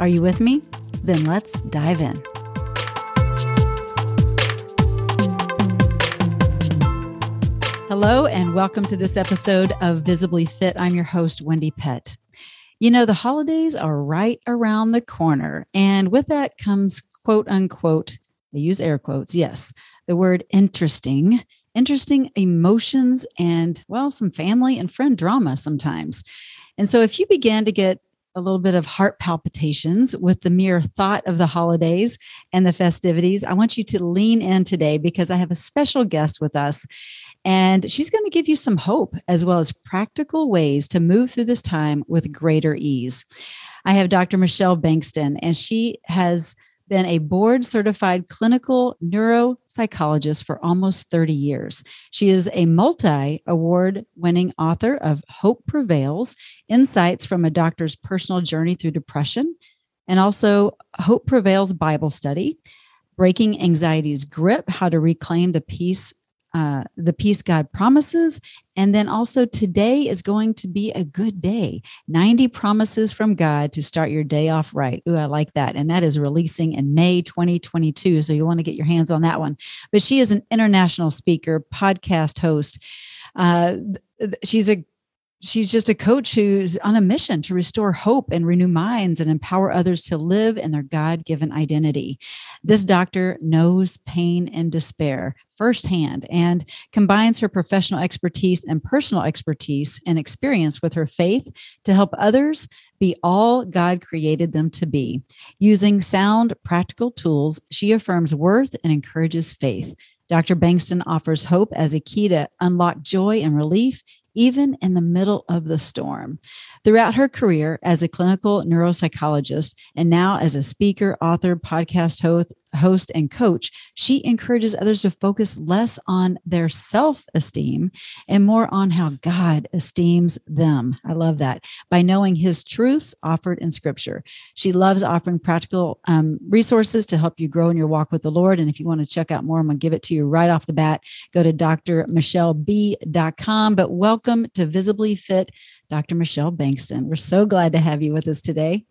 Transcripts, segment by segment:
Are you with me? Then let's dive in. Hello, and welcome to this episode of Visibly Fit. I'm your host, Wendie Pett. You know, the holidays are right around the corner, and with that comes quote unquote, I use air quotes, yes, the word interesting, interesting emotions, and well, some family and friend drama sometimes. And so, if you began to get a little bit of heart palpitations with the mere thought of the holidays and the festivities, I want you to lean in today because I have a special guest with us. And she's going to give you some hope as well as practical ways to move through this time with greater ease. I have Dr. Michelle Bengtson, and she has been a board certified clinical neuropsychologist for almost 30 years. She is a multi award winning author of Hope Prevails Insights from a Doctor's Personal Journey Through Depression, and also Hope Prevails Bible Study. Breaking Anxiety's Grip, How to Reclaim the Peace uh, the peace God promises. And then also, today is going to be a good day. 90 promises from God to start your day off right. Ooh, I like that. And that is releasing in May 2022. So you want to get your hands on that one. But she is an international speaker, podcast host. Uh, she's a she's just a coach who's on a mission to restore hope and renew minds and empower others to live in their God given identity. This doctor knows pain and despair firsthand and combines her professional expertise and personal expertise and experience with her faith to help others be all God created them to be. Using sound, practical tools, she affirms worth and encourages faith. Dr. Bengtson offers hope as a key to unlock joy and relief even in the middle of the storm. Throughout her career as a clinical neuropsychologist and now as a speaker, author, podcast host, host and coach, she encourages others to focus less on their self esteem and more on how God esteems them. I love that by knowing his truths offered in scripture. She loves offering practical um, resources to help you grow in your walk with the Lord. And if you want to check out more, I'm going to give it to you right off the bat. Go to drmichelleb.com. But welcome to Visibly Fit, Dr. Michelle Bengtson. We're so glad to have you with us today.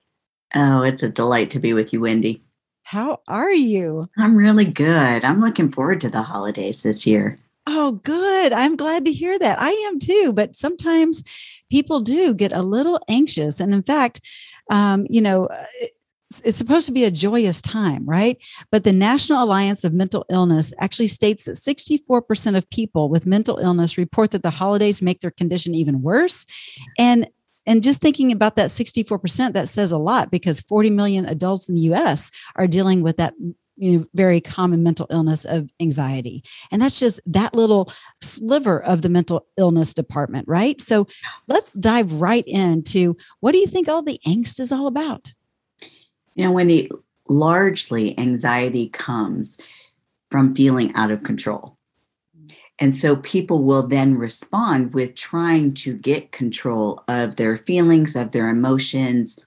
Oh, it's a delight to be with you, Wendie. How are you? I'm really good. I'm looking forward to the holidays this year. Oh, good. I'm glad to hear that. I am too. But sometimes people do get a little anxious. And in fact, um, you know, it's, supposed to be a joyous time, right? But the National Alliance of Mental Illness actually states that 64% of people with mental illness report that the holidays make their condition even worse. And and just thinking about that 64%, that says a lot because 40 million adults in the US are dealing with that you know, very common mental illness of anxiety. And that's just that little sliver of the mental illness department, right? So let's dive right into what do you think all the angst is all about? You know, when it, largely anxiety comes from feeling out of control. And so people will then respond with trying to get control of their feelings, of their emotions,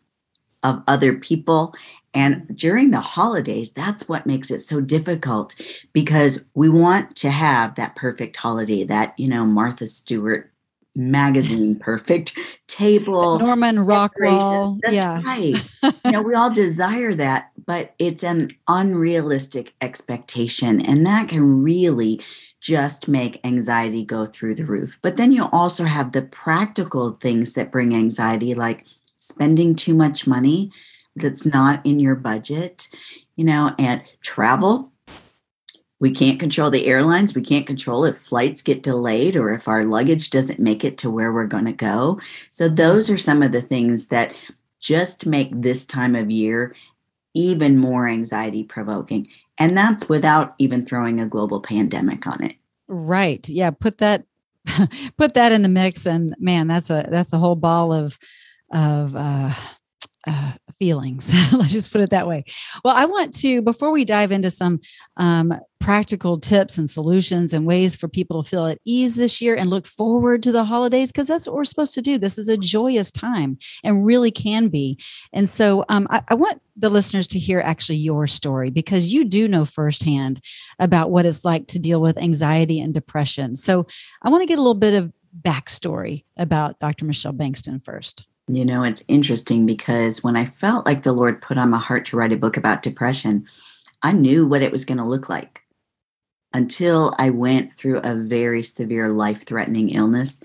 of other people. And during the holidays, that's what makes it so difficult because we want to have that perfect holiday, that, you know, Martha Stewart magazine perfect table. Norman Rockwell. That's yeah. right. you know, we all desire that, but it's an unrealistic expectation. And that can really just make anxiety go through the roof. But then you also have the practical things that bring anxiety, like spending too much money that's not in your budget, you know, and travel. We can't control the airlines. We can't control if flights get delayed or if our luggage doesn't make it to where we're going to go. So, those are some of the things that just make this time of year even more anxiety provoking. And that's without even throwing a global pandemic on it. Right. Yeah. Put that put that in the mix and man that's a that's a whole ball of of uh, uh, feelings. Let's just put it that way. Well i want to before we dive into some um, practical tips and solutions and ways for people to feel at ease this year and look forward to the holidays because that's what we're supposed to do. This is a joyous time and really can be. And so um, I, I want the listeners to hear actually your story because you do know firsthand about what it's like to deal with anxiety and depression. So i want to get a little bit of backstory about dr michelle bengtson first you know, it's interesting because when I felt like the Lord put on my heart to write a book about depression, I knew what it was going to look like until I went through a very severe life threatening illness.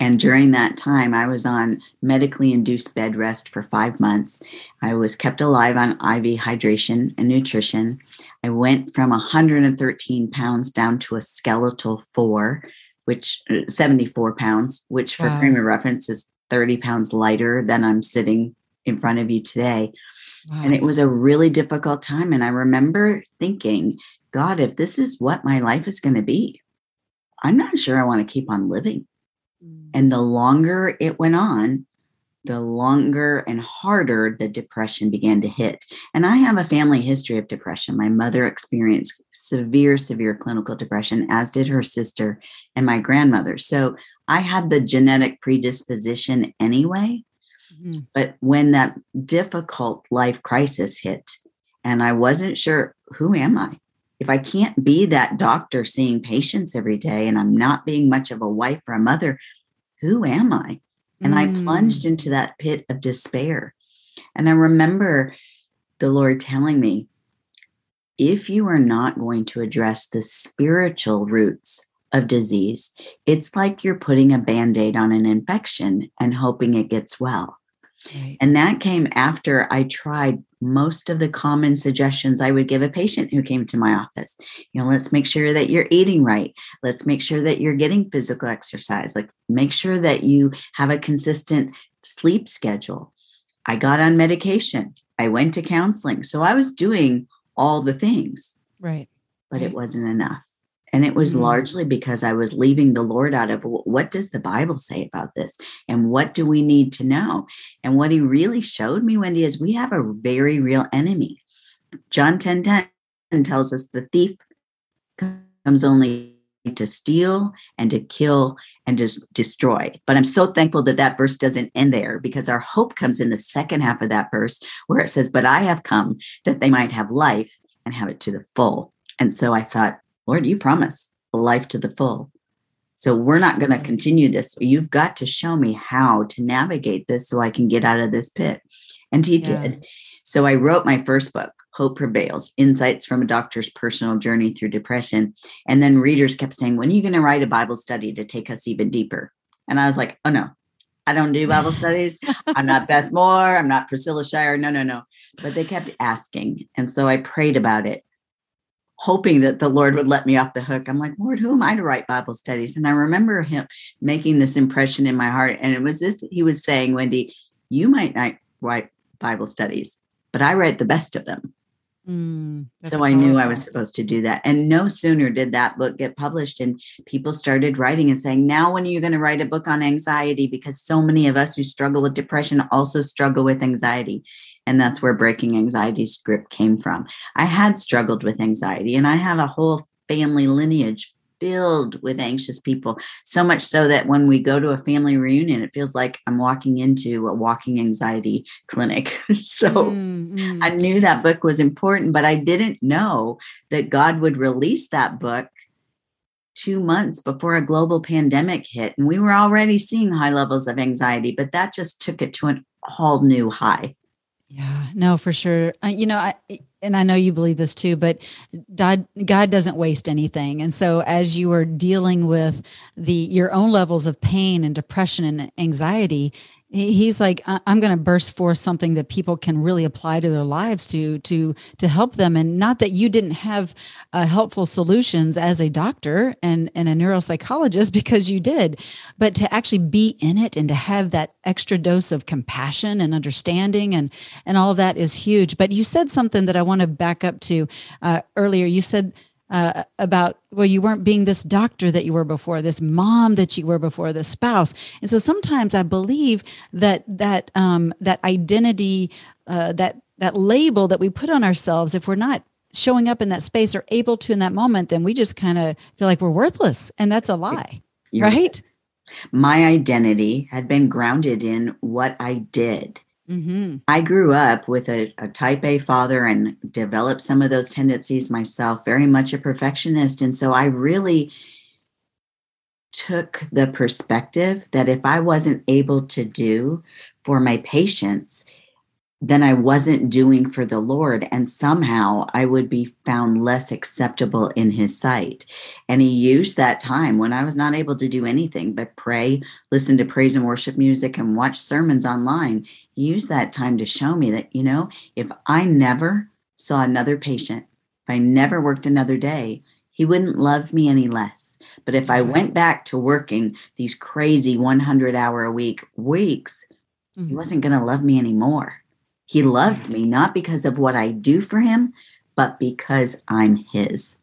And during that time, I was on medically induced bed rest for five months. I was kept alive on IV hydration and nutrition. I went from 113 pounds down to a skeletal four, which uh, 74 pounds, which for wow. frame of reference is 30 pounds lighter than I'm sitting in front of you today. Wow. And it was a really difficult time. And I remember thinking, God, if this is what my life is going to be, I'm not sure I want to keep on living. Mm. And the longer it went on, the longer and harder the depression began to hit. And I have a family history of depression. My mother experienced severe, severe clinical depression, as did her sister and my grandmother. So I had the genetic predisposition anyway. Mm-hmm. But when that difficult life crisis hit, and I wasn't sure, who am I? If I can't be that doctor seeing patients every day and I'm not being much of a wife or a mother, who am I? And mm. I plunged mm. into that pit of despair. And I remember the Lord telling me, if you are not going to address the spiritual roots of disease. It's like you're putting a band aid on an infection and hoping it gets well. Right. And that came after I tried most of the common suggestions I would give a patient who came to my office. You know, let's make sure that you're eating right. Let's make sure that you're getting physical exercise. Like, make sure that you have a consistent sleep schedule. I got on medication. I went to counseling. So I was doing all the things. Right. But right. it wasn't enough. And it was mm-hmm. largely because I was leaving the Lord out of what does the Bible say about this? And what do we need to know? And what he really showed me, Wendie, is we have a very real enemy. John 10 10 tells us the thief comes only to steal and to kill and to destroy. But I'm so thankful that that verse doesn't end there because our hope comes in the second half of that verse where it says, But I have come that they might have life and have it to the full. And so I thought, Lord, you promise life to the full. So we're not going to continue this. You've got to show me how to navigate this so I can get out of this pit. And he yeah. did. So I wrote my first book, Hope Prevails Insights from a Doctor's Personal Journey Through Depression. And then readers kept saying, When are you going to write a Bible study to take us even deeper? And I was like, Oh, no, I don't do Bible studies. I'm not Beth Moore. I'm not Priscilla Shirer. No, no, no. But they kept asking. And so I prayed about it hoping that the Lord would let me off the hook. I'm like, Lord, who am I to write Bible studies? And I remember him making this impression in my heart. And it was as if he was saying, Wendy, you might not write Bible studies, but I write the best of them. Mm, so I knew I was supposed to do that. And no sooner did that book get published and people started writing and saying, Now, when are you going to write a book on anxiety? Because so many of us who struggle with depression also struggle with anxiety. And that's where Breaking Anxiety's Grip came from. I had struggled with anxiety, and I have a whole family lineage filled with anxious people. So much so that when we go to a family reunion, it feels like I'm walking into a walking anxiety clinic. so mm-hmm. I knew that book was important, but I didn't know that God would release that book two months before a global pandemic hit. And we were already seeing high levels of anxiety, but that just took it to an all new high. No, for sure. Uh, you know, I and I know you believe this too, but God, God doesn't waste anything. And so, as you are dealing with the your own levels of pain and depression and anxiety, he's like i'm going to burst forth something that people can really apply to their lives to to to help them. And not that you didn't have uh, helpful solutions as a doctor and and a neuropsychologist because you did. But to actually be in it and to have that extra dose of compassion and understanding and and all of that is huge. But you said something that i want to back up to uh, earlier. You said uh, about well you weren't being this doctor that you were before this mom that you were before this spouse. And so sometimes i believe that that um, that identity uh, that that label that we put on ourselves if we're not showing up in that space or able to in that moment then we just kind of feel like we're worthless. And that's a lie right. My identity had been grounded in what i did Mm-hmm. I grew up with a, a, type A father and developed some of those tendencies myself, very much a perfectionist. And so I really took the perspective that if I wasn't able to do for my patients, then I wasn't doing for the Lord. And somehow I would be found less acceptable in his sight. And he used that time when I was not able to do anything but pray, listen to praise and worship music, and watch sermons online. He used that time to show me that, you know, if I never saw another patient, if I never worked another day, he wouldn't love me any less. But if That's I right. went back to working these crazy 100 hour a week weeks, mm-hmm. he wasn't going to love me anymore. He loved me not because of what I do for him, but because I'm his.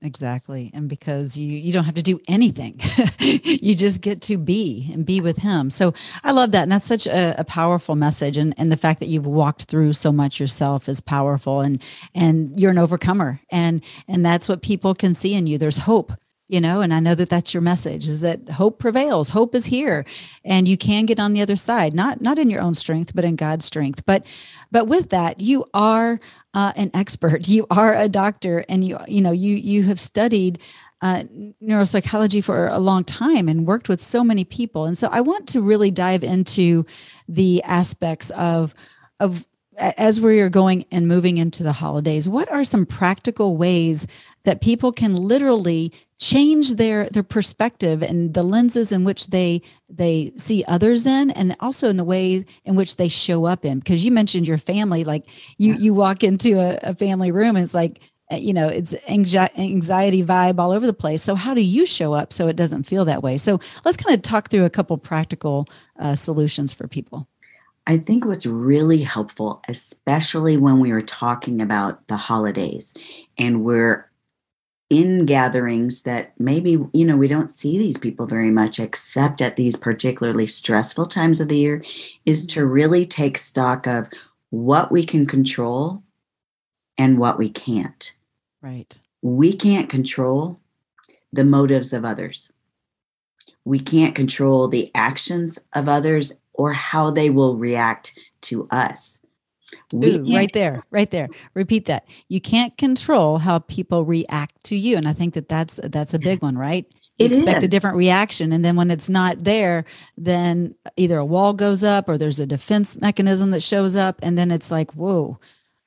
Exactly. And because you you don't have to do anything. you just get to be and be with him. So I love that. And that's such a, a, powerful message. And and the fact that you've walked through so much yourself is powerful and and you're an overcomer. And and that's what people can see in you. There's hope you know and i know that that's your message is that hope prevails hope is here and you can get on the other side not not in your own strength but in god's strength. But but with that you are uh, an expert you are a doctor and you you know you you have studied uh, neuropsychology for a long time and worked with so many people. And so i want to really dive into the aspects of of as we are going and moving into the holidays what are some practical ways that people can literally change their their perspective and the lenses in which they they see others in and also in the way in which they show up in. Because you mentioned your family like you you walk into a, a family room and it's like you know it's anxiety vibe all over the place. So how do you show up so it doesn't feel that way? So let's kind of talk through a couple practical uh, solutions for people. I think what's really helpful, especially when we are talking about the holidays and we're in gatherings that maybe you know we don't see these people very much except at these particularly stressful times of the year is to mm-hmm. really take stock of what we can control and what we can't. Right. We can't control the motives of others. We can't control the actions of others or how they will react to us Ooh, right there, right there. Repeat that. You can't control how people react to you, and I think that that's that's a big one, right? You it expect is. a different reaction, and then when it's not there, then either a wall goes up or there's a defense mechanism that shows up, and then it's like, whoa,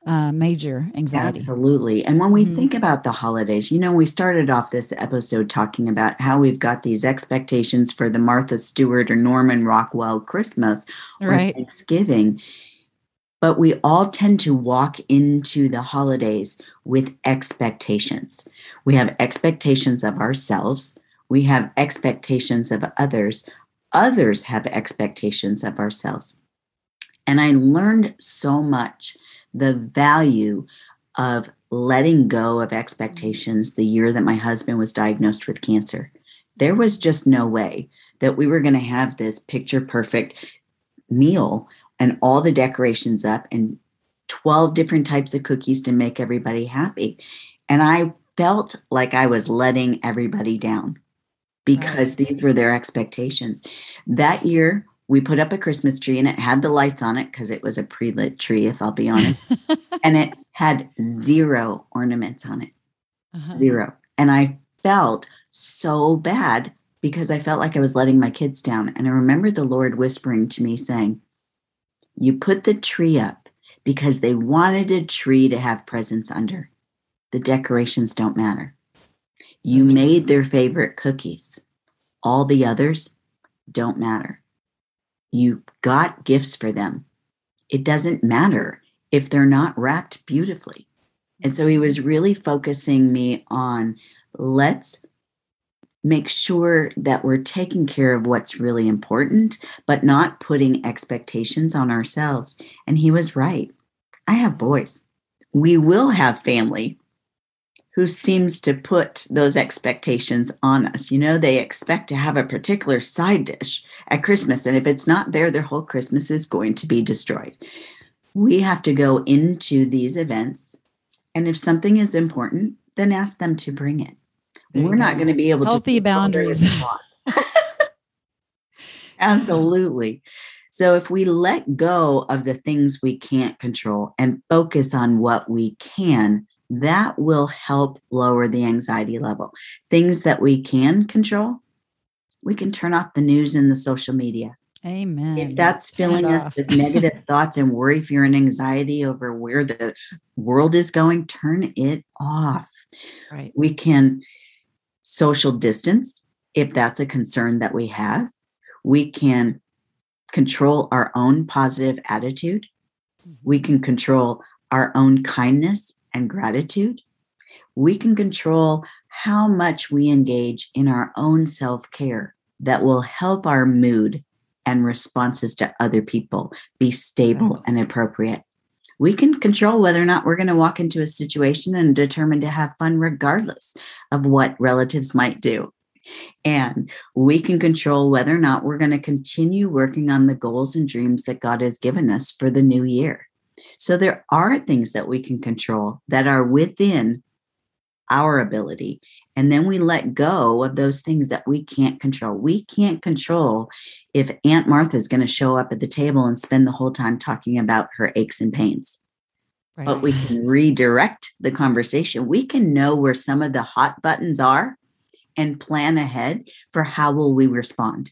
uh, major anxiety. Absolutely. And when we mm-hmm. think about the holidays, you know, we started off this episode talking about how we've got these expectations for the Martha Stewart or Norman Rockwell Christmas or right. Thanksgiving. But we all tend to walk into the holidays with expectations. We have expectations of ourselves, we have expectations of others, others have expectations of ourselves. And I learned so much the value of letting go of expectations the year that my husband was diagnosed with cancer. There was just no way that we were going to have this picture perfect meal and all the decorations up and 12 different types of cookies to make everybody happy. And I felt like I was letting everybody down because these were their expectations. That year, we put up a Christmas tree and it had the lights on it because it was a pre lit tree, if I'll be honest. and it had zero ornaments on it. Uh-huh. Zero. And I felt so bad because I felt like I was letting my kids down. And I remember the Lord whispering to me, saying, you put the tree up because they wanted a tree to have presents under. The decorations don't matter. You made their favorite cookies. All the others don't matter. you got gifts for them. It doesn't matter if they're not wrapped beautifully. And so he was really focusing me on let's make sure that we're taking care of what's really important, but not putting expectations on ourselves. And he was right. I have boys. We will have family who seems to put those expectations on us. You know, they expect to have a particular side dish at Christmas. And if it's not there, their whole Christmas is going to be destroyed. We have to go into these events. And if something is important, then ask them to bring it. There We're not going to be able healthy to healthy boundaries. Absolutely. So if we let go of the things we can't control and focus on what we can, that will help lower the anxiety level. Things that we can control, we can turn off the news and the social media. Amen. If that's filling us off. with negative thoughts and worry, fear, and anxiety over where the world is going, turn it off. Right. We can social distance if that's a concern that we have. We can control our own positive attitude. We can control our own kindness and gratitude. We can control how much we engage in our own self care that will help our mood and responses to other people be stable and appropriate. We can control whether or not we're going to walk into a situation and determine to have fun regardless of what relatives might do. And we can control whether or not we're going to continue working on the goals and dreams that God has given us for the new year. So there are things that we can control that are within our ability. And then we let go of those things that we can't control. We can't control if Aunt Martha is going to show up at the table and spend the whole time talking about her aches and pains. Right. But we can redirect the conversation. We can know where some of the hot buttons are and plan ahead for how will we respond.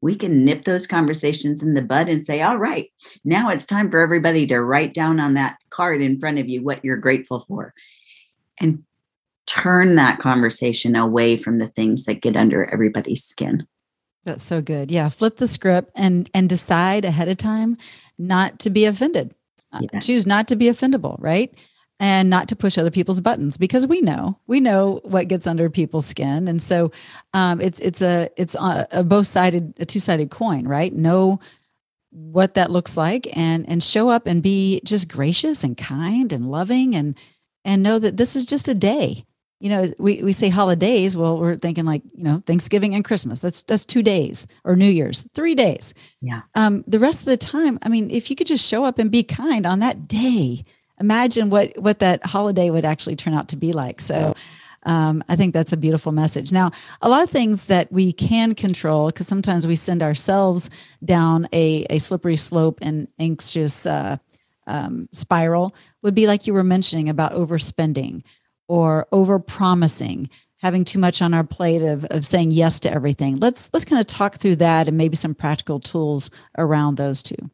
We can nip those conversations in the bud and say, all right, now it's time for everybody to write down on that card in front of you what you're grateful for. And turn that conversation away from the things that get under everybody's skin. That's so good. Yeah, flip the script and and decide ahead of time not to be offended. Uh. Choose not to be offendable, right? and not to push other people's buttons because we know we know what gets under people's skin and so um, it's it's a it's a, a both sided a two sided coin right know what that looks like and and show up and be just gracious and kind and loving and and know that this is just a day you know we, we say holidays well we're thinking like you know thanksgiving and christmas that's that's two days or new year's three days yeah um the rest of the time i mean if you could just show up and be kind on that day imagine what what that holiday would actually turn out to be like. So um, I think that's a beautiful message. Now, a lot of things that we can control, because sometimes we send ourselves down a, a slippery slope and anxious uh, um, spiral, would be like you were mentioning about overspending or over promising, having too much on our plate of, of saying yes to everything. Let's let's kind of talk through that and maybe some practical tools around those two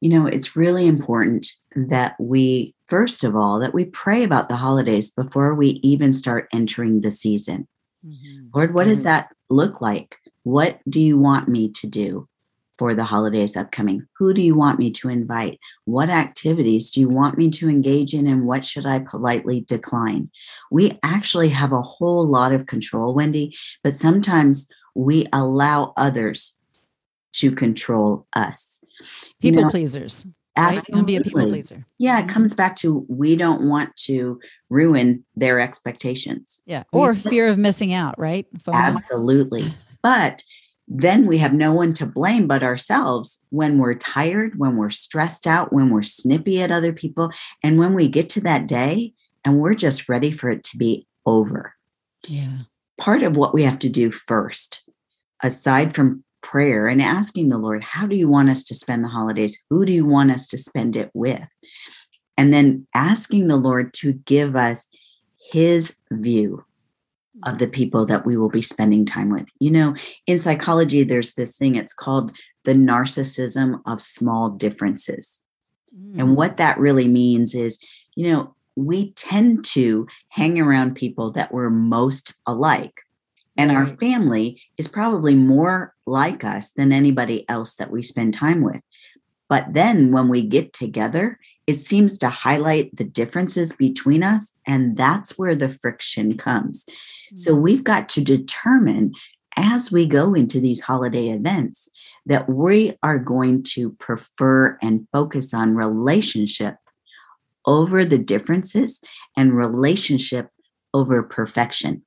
you know, it's really important that we, first of all, that we pray about the holidays before we even start entering the season. Mm-hmm. Lord, what does mm-hmm. that look like? What do you want me to do for the holidays upcoming? Who do you want me to invite? What activities do you want me to engage in? And what should I politely decline? We actually have a whole lot of control, Wendie, but sometimes we allow others to control us. People you know, pleasers. Absolutely. Right? Be a people pleaser. Yeah, it mm-hmm. comes back to we don't want to ruin their expectations. Yeah. Or fear of missing out, right? Absolutely. But then we have no one to blame but ourselves when we're tired, when we're stressed out, when we're snippy at other people, and when we get to that day and we're just ready for it to be over. Yeah. Part of what we have to do first, aside from prayer and asking the Lord, how do you want us to spend the holidays? Who do you want us to spend it with? And then asking the Lord to give us his view of the people that we will be spending time with. You know, in psychology, there's this thing, it's called the narcissism of small differences. Mm. And what that really means is, you know, we tend to hang around people that we're most alike And our family is probably more like us than anybody else that we spend time with. But then when we get together, it seems to highlight the differences between us. And that's where the friction comes. Mm-hmm. So we've got to determine as we go into these holiday events that we are going to prefer and focus on relationship over the differences and relationship over perfection.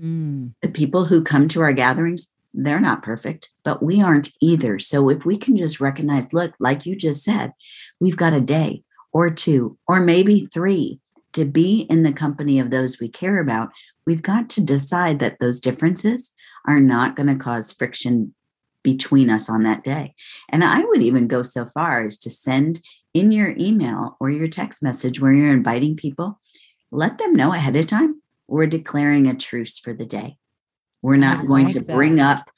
Mm. The people who come to our gatherings, they're not perfect, but we aren't either. So if we can just recognize, look, like you just said, we've got a day or two or maybe three to be in the company of those we care about, we've got to decide that those differences are not going to cause friction between us on that day. And I would even go so far as to send in your email or your text message where you're inviting people, let them know ahead of time we're declaring a truce for the day. We're not I going like to that. bring up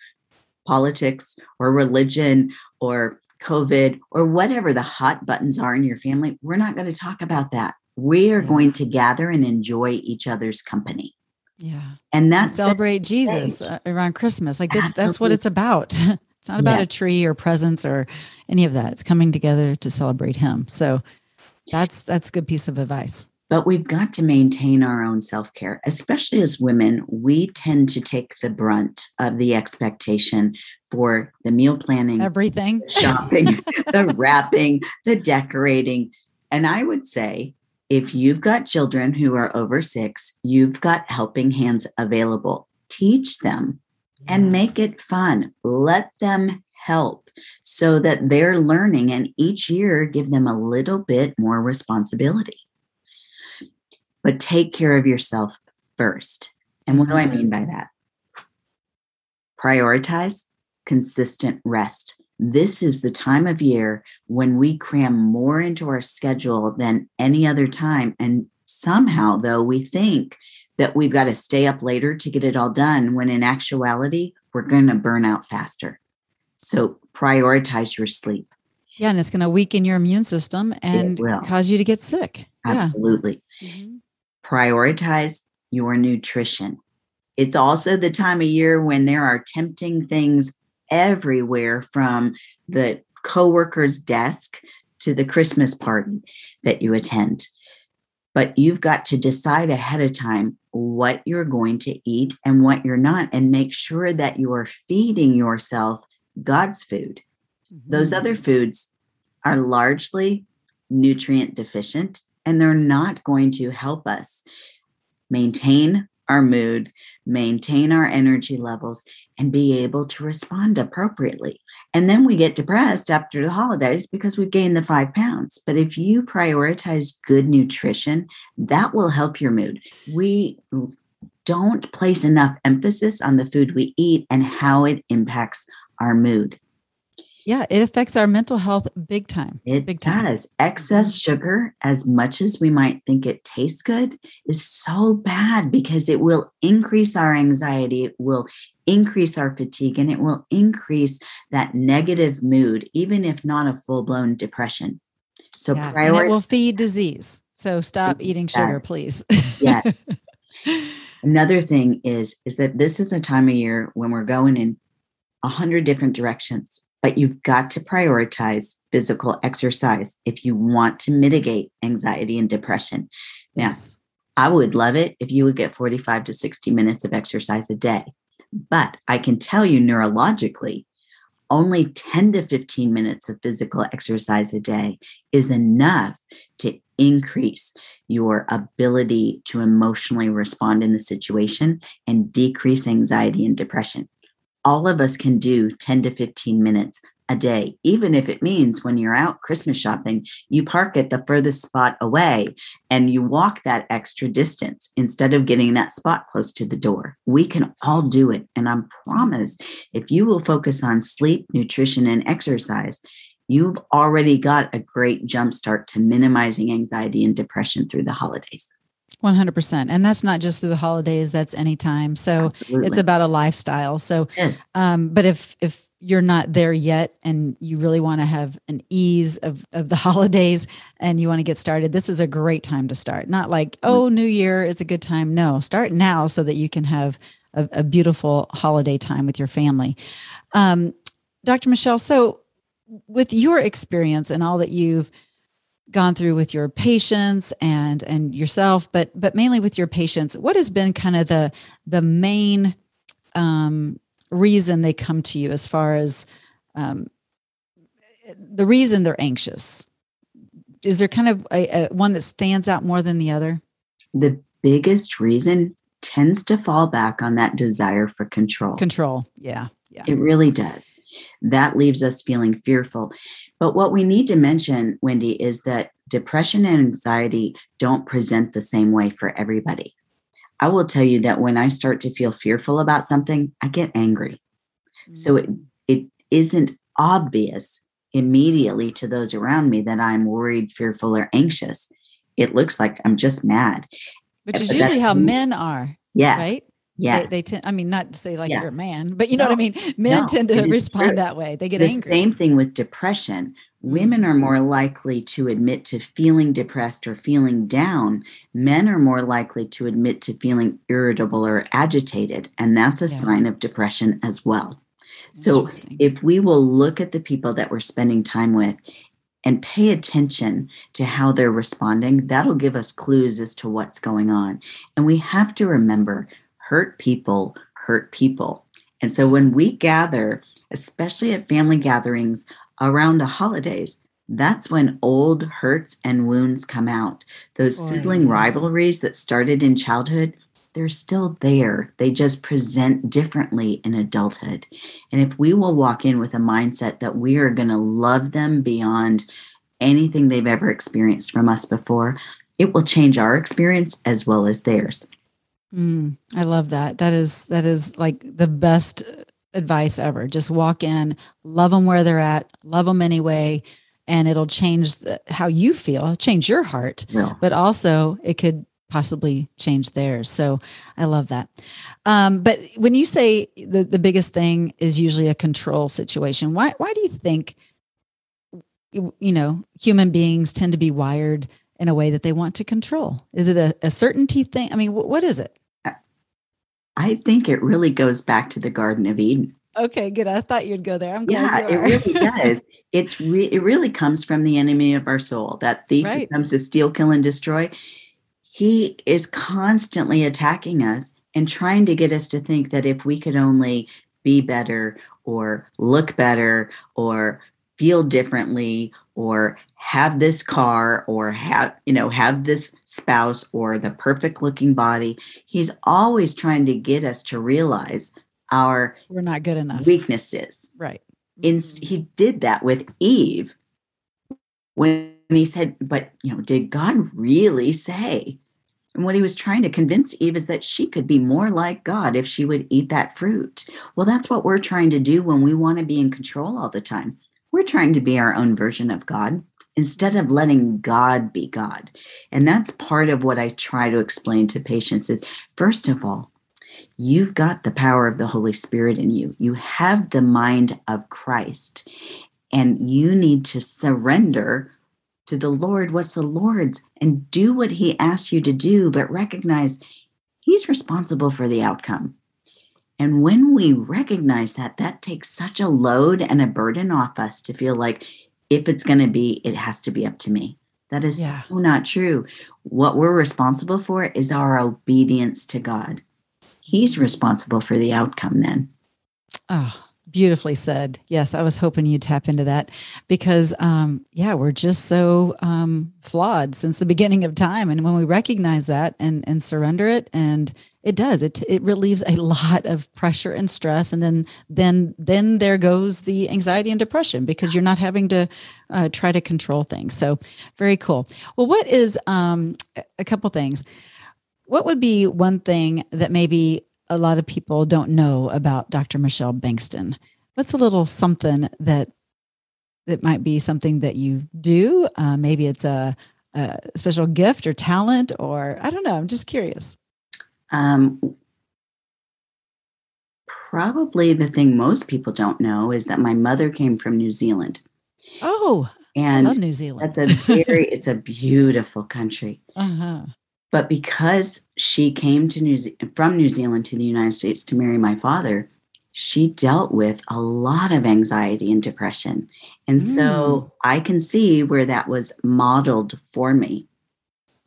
politics or religion or COVID or whatever the hot buttons are in your family. We're not going to talk about that. We are yeah. going to gather and enjoy each other's company. Yeah. And that's celebrate Jesus uh, around Christmas. Like that's, that's what it's about. it's not about yeah. a tree or presents or any of that. It's coming together to celebrate him. So that's that's a good piece of advice. But we've got to maintain our own self care, especially as women. We tend to take the brunt of the expectation for the meal planning, everything, shopping, the wrapping, the decorating. And I would say if you've got children who are over six, you've got helping hands available. Teach them yes. and make it fun. Let them help so that they're learning, and each year give them a little bit more responsibility. But take care of yourself first. And what do I mean by that? Prioritize consistent rest this is the time of year when we cram more into our schedule than any other time. And somehow, though, we think that we've got to stay up later to get it all done, when in actuality, we're going to burn out faster. So prioritize your sleep. Yeah, and it's going to weaken your immune system and cause you to get sick. Absolutely. Yeah. Mm-hmm. Prioritize your nutrition. It's also the time of year when there are tempting things everywhere from the coworker's desk to the Christmas party that you attend. But you've got to decide ahead of time what you're going to eat and what you're not, and make sure that you are feeding yourself God's food. Mm-hmm. Those other foods are largely nutrient deficient and they're not going to help us maintain our mood, maintain our energy levels, and be able to respond appropriately. And then we get depressed after the holidays because we've gained the five pounds. But if you prioritize good nutrition, that will help your mood. We don't place enough emphasis on the food we eat and how it impacts our mood. Yeah, it affects our mental health big time. It big time. does. Excess mm-hmm. sugar, as much as we might think it tastes good, is so bad because it will increase our anxiety, it will increase our fatigue, and it will increase that negative mood, even if not a full blown depression. So, yeah, it will feed disease. So, stop eating sugar, please. yes. Another thing is is that this is a time of year when we're going in a hundred different directions but you've got to prioritize physical exercise if you want to mitigate anxiety and depression. Now, yes. I would love it if you would get 45 to 60 minutes of exercise a day. But I can tell you neurologically, only 10 to 15 minutes of physical exercise a day is enough to increase your ability to emotionally respond in the situation and decrease anxiety and depression all of us can do 10 to 15 minutes a day, even if it means when you're out Christmas shopping, you park at the furthest spot away and you walk that extra distance instead of getting that spot close to the door. We can all do it. And I'm promised if you will focus on sleep, nutrition, and exercise, you've already got a great jumpstart to minimizing anxiety and depression through the holidays. 100%. And that's not just through the holidays, that's anytime. So Absolutely. it's about a lifestyle. So, yes. um, but if, if, you're not there yet and you really want to have an ease of, of the holidays and you want to get started this is a great time to start not like mm-hmm. oh new year is a good time no start now so that you can have a, a beautiful holiday time with your family um, dr michelle so with your experience and all that you've gone through with your patients and and yourself but but mainly with your patients what has been kind of the the main um, reason they come to you as far as um, the reason they're anxious? Is there kind of a, a, one that stands out more than the other? The biggest reason tends to fall back on that desire for control. Control yeah yeah it really does that leaves us feeling fearful. But what we need to mention, Wendie, is that depression and anxiety don't present the same way for everybody. I will tell you that when I start to feel fearful about something, I get angry. Mm-hmm. So it it isn't obvious immediately to those around me that I'm worried, fearful, or anxious. It looks like I'm just mad. Which is but usually how men are. Yes. Right? Yeah, they, they, tend. I mean, not to say like yeah. you're a man, but you know what I mean. Men no, tend to respond true. that way. They get the angry. Same thing with depression. Mm. Women are more likely to admit to feeling depressed or feeling down. Men are more likely to admit to feeling irritable or agitated, and that's a yeah. sign of depression as well. So, if we will look at the people that we're spending time with and pay attention to how they're responding, that'll give us clues as to what's going on. And we have to remember hurt people hurt people. And so when we gather, especially at family gatherings around the holidays, that's when old hurts and wounds come out. Those oh, sibling rivalries that started in childhood, they're still there. They just present differently in adulthood. And if we will walk in with a mindset that we are going to love them beyond anything they've ever experienced from us before, it will change our experience as well as theirs. Mm, I love that. That is that is like the best advice ever. Just walk in, love them where they're at, love them anyway, and it'll change the, how you feel, change your heart, yeah. but also it could possibly change theirs. So I love that. Um, but when you say the the biggest thing is usually a control situation, why why do you think you, you know human beings tend to be wired in a way that they want to control? Is it a, a certainty thing? I mean, what is it? I think it really goes back to the Garden of Eden. Okay, good. I thought you'd go there. I'm glad. Yeah, it really does. It's re- it really comes from the enemy of our soul, that thief right. who comes to steal, kill, and destroy. He is constantly attacking us and trying to get us to think that if we could only be better or look better or feel differently or have this car or have you know have this spouse or the perfect looking body. He's always trying to get us to realize our we're not good enough. weaknesses. Right. In he did that with eve when he said but you know did god really say? And what he was trying to convince eve is that she could be more like god if she would eat that fruit. Well that's what we're trying to do when we want to be in control all the time we're trying to be our own version of god instead of letting God be God. And that's part of what I try to explain to patients is first of all, you've got the power of the Holy Spirit in you. You have the mind of Christ. And you need to surrender to the Lord what's the Lord's and do what he asks you to do, but recognize he's responsible for the outcome. And when we recognize that, that takes such a load and a burden off us to feel like if it's going to be, it has to be up to me. That is yeah. so not true. What we're responsible for is our obedience to God. He's responsible for the outcome then. Oh, beautifully said. Yes, I was hoping you'd tap into that because, um, yeah, we're just so um, flawed since the beginning of time. And when we recognize that and, and surrender it and it does. It it relieves a lot of pressure and stress, and then then then there goes the anxiety and depression because you're not having to uh, try to control things. So very cool. Well, what is um, a couple things? What would be one thing that maybe a lot of people don't know about Dr. Michelle Bengtson? What's a little something that that might be something that you do? Uh, maybe it's a a special gift or talent, or I don't know. I'm just curious. Um, probably the thing most people don't know is that my mother came from New Zealand. Oh, and New Zealand. That's a very, it's a beautiful country. Uh-huh. But because she came to New Ze- from New Zealand to the United States to marry my father, she dealt with a lot of anxiety and depression. And mm. so I can see where that was modeled for me.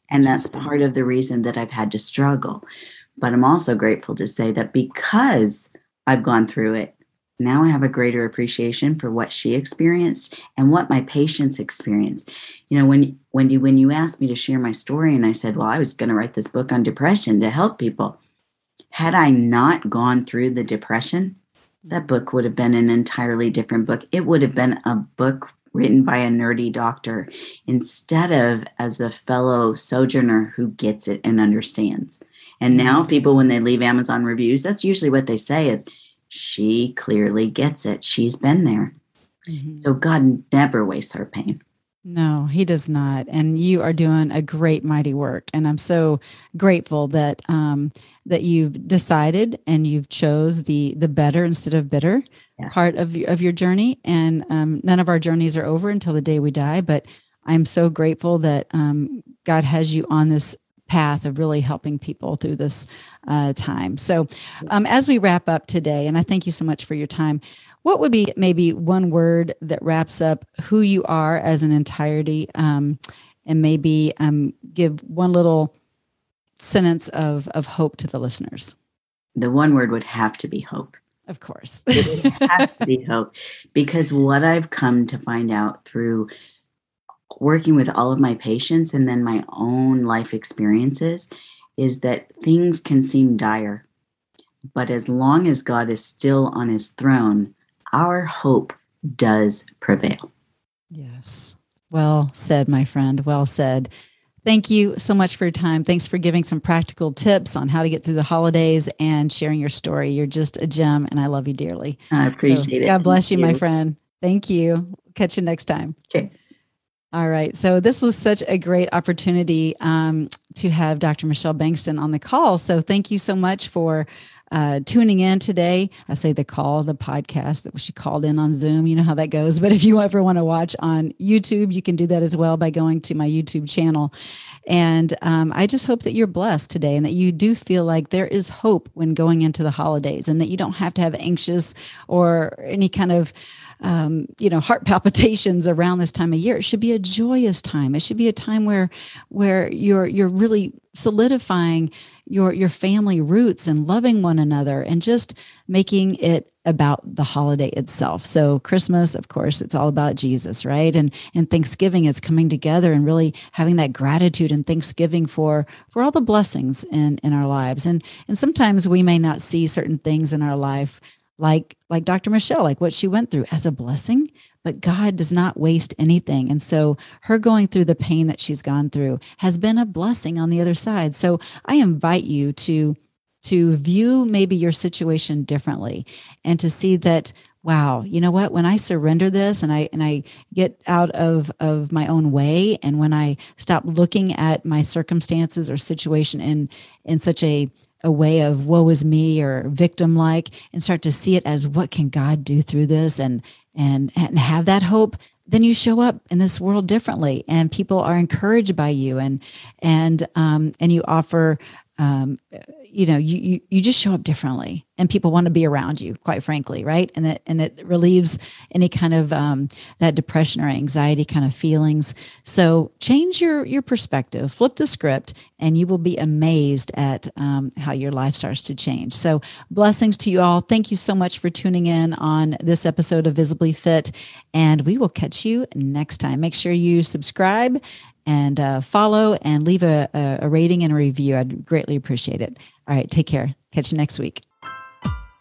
And that's part of the reason that I've had to struggle. But I'm also grateful to say that because I've gone through it, now I have a greater appreciation for what she experienced and what my patients experienced. You know, when Wendie, when you asked me to share my story, and I said, Well, I was going to write this book on depression to help people. Had I not gone through the depression, that book would have been an entirely different book. It would have been a book written by a nerdy doctor instead of as a fellow sojourner who gets it and understands. And now mm-hmm. people, when they leave Amazon reviews, that's usually what they say is, she clearly gets it. She's been there. Mm-hmm. So God never wastes her pain. No, he does not. And you are doing a great, mighty work. And I'm so grateful that um, that you've decided and you've chose the the better instead of bitter yes. part of of your journey. And um, none of our journeys are over until the day we die. But I'm so grateful that um, God has you on this path of really helping people through this uh, time. So, um, as we wrap up today, and I thank you so much for your time, what would be maybe one word that wraps up who you are as an entirety, um, and maybe um, give one little sentence of of hope to the listeners? The one word would have to be hope. Of course, it has to be hope, because what I've come to find out through working with all of my patients and then my own life experiences is that things can seem dire. But as long as God is still on his throne, our hope does prevail. Yes. Well said, my friend. Well said. Thank you so much for your time. Thanks for giving some practical tips on how to get through the holidays and sharing your story. You're just a gem, and I love you dearly. I appreciate so, it. God bless you, you, my friend. Thank you. Catch you next time. Okay. All right. So this was such a great opportunity um, to have Dr. Michelle Bengtson on the call. So thank you so much for uh, tuning in today. I say the call, the podcast that she called in on Zoom. You know how that goes. But if you ever want to watch on YouTube, you can do that as well by going to my YouTube channel. And um, I just hope that you're blessed today and that you do feel like there is hope when going into the holidays and that you don't have to have anxious or any kind of um, you know heart palpitations around this time of year it should be a joyous time it should be a time where where you're you're really solidifying your your family roots and loving one another and just making it about the holiday itself. So Christmas, of course, it's all about Jesus, right? And and Thanksgiving it's coming together and really having that gratitude and thanksgiving for for all the blessings in in our lives. And and sometimes we may not see certain things in our life like like Dr. Michelle, like what she went through as a blessing, but God does not waste anything. And so her going through the pain that she's gone through has been a blessing on the other side. So I invite you to to view maybe your situation differently and to see that wow you know what when i surrender this and i and i get out of of my own way and when i stop looking at my circumstances or situation in in such a a way of woe is me or victim like and start to see it as what can God do through this? And and and have that hope then you show up in this world differently. And people are encouraged by you. And and um and you offer um you know you, you you just show up differently and people want to be around you quite frankly right? And it and it relieves any kind of um, that depression or anxiety kind of feelings. So change your your perspective flip the script and you will be amazed at um, how your life starts to change. So blessings to you all. Thank you so much for tuning in on this episode of visibly fit and we will catch you next time. Make sure you subscribe and uh, follow and leave a, a rating and a review. I'd greatly appreciate it. All right, take care. Catch you next week.